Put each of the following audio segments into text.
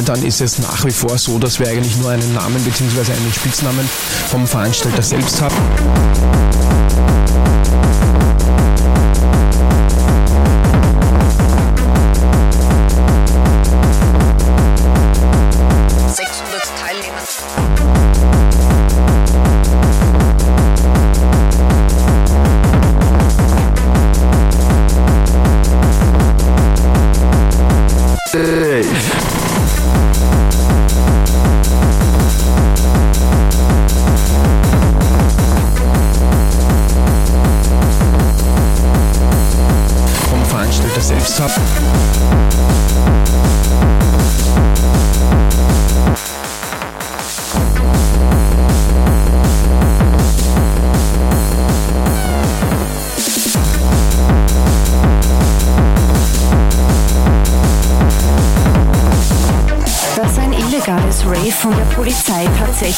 Momentan ist es nach wie vor so, dass wir eigentlich nur einen Namen bzw. einen Spitznamen vom Veranstalter selbst haben.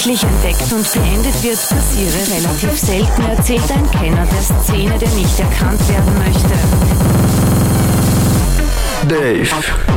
Tatsächlich entdeckt und beendet wird, passiere relativ selten, erzählt ein Kenner der Szene, der nicht erkannt werden möchte. Dave.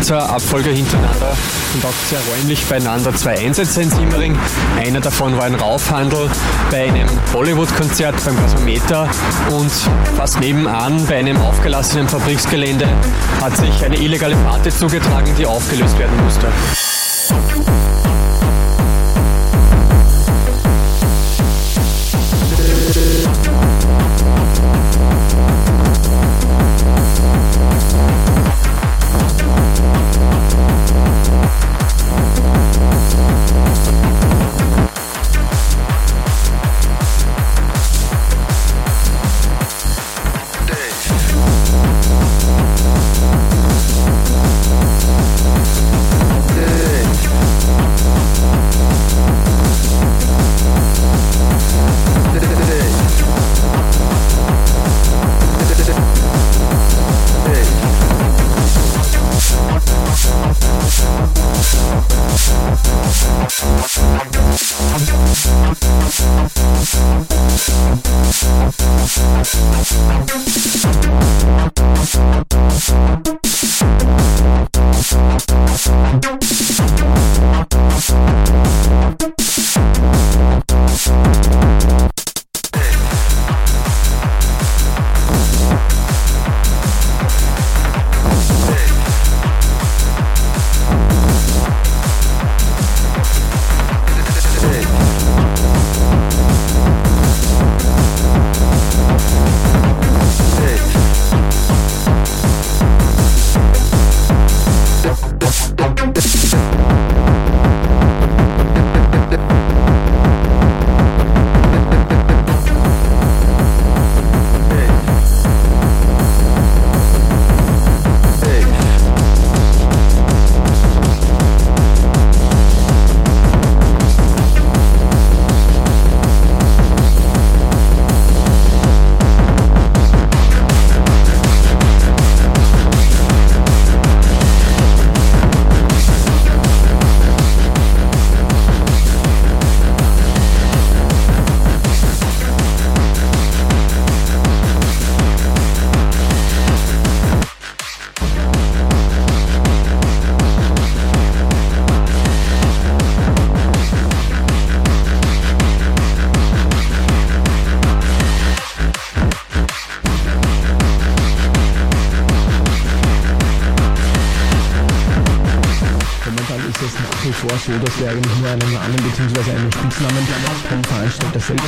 In kurzer Abfolge hintereinander und auch sehr räumlich beieinander zwei Einsätze in Simmering. Einer davon war ein Raufhandel bei einem Bollywood-Konzert beim Gasometer und fast nebenan bei einem aufgelassenen Fabriksgelände hat sich eine illegale Party zugetragen, die aufgelöst werden musste.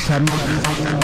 Veranstalter selbst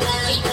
Bye.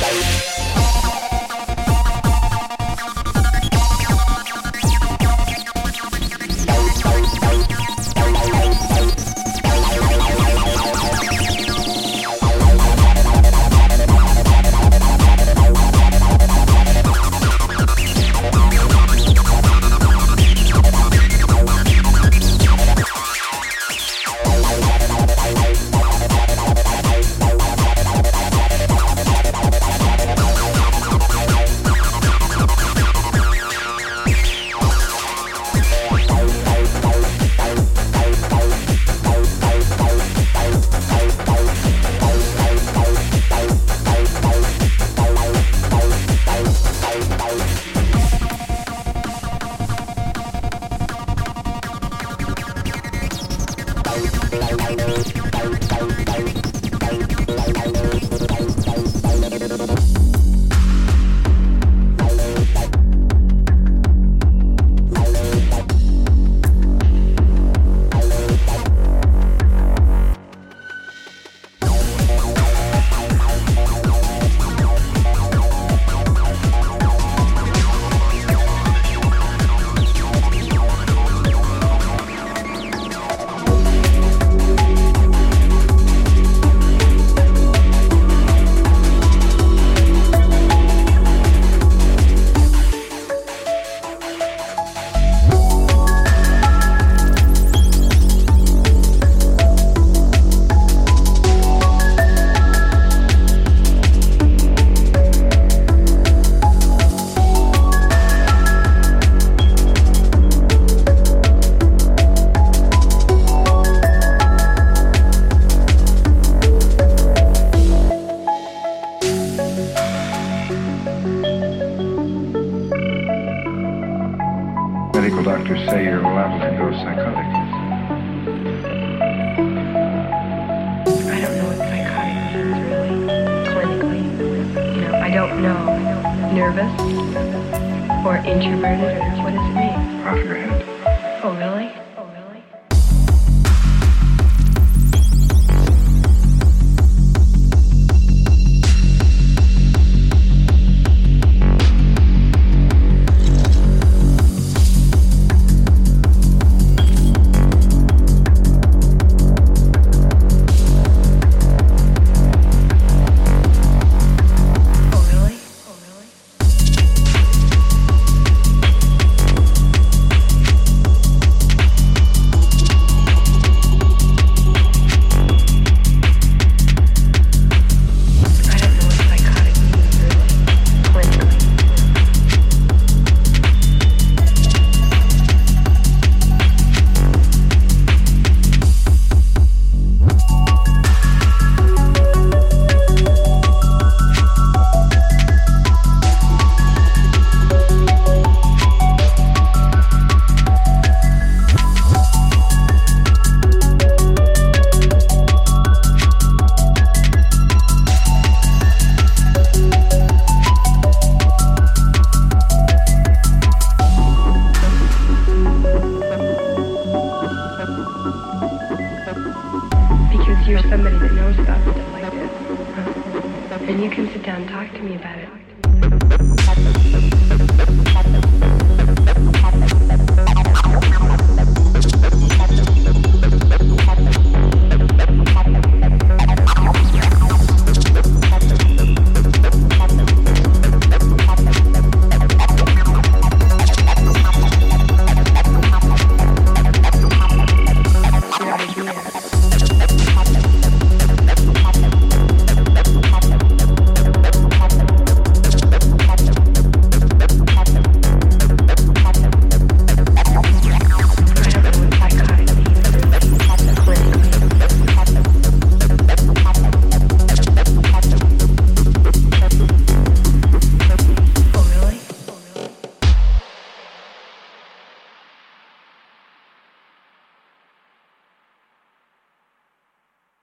Bye.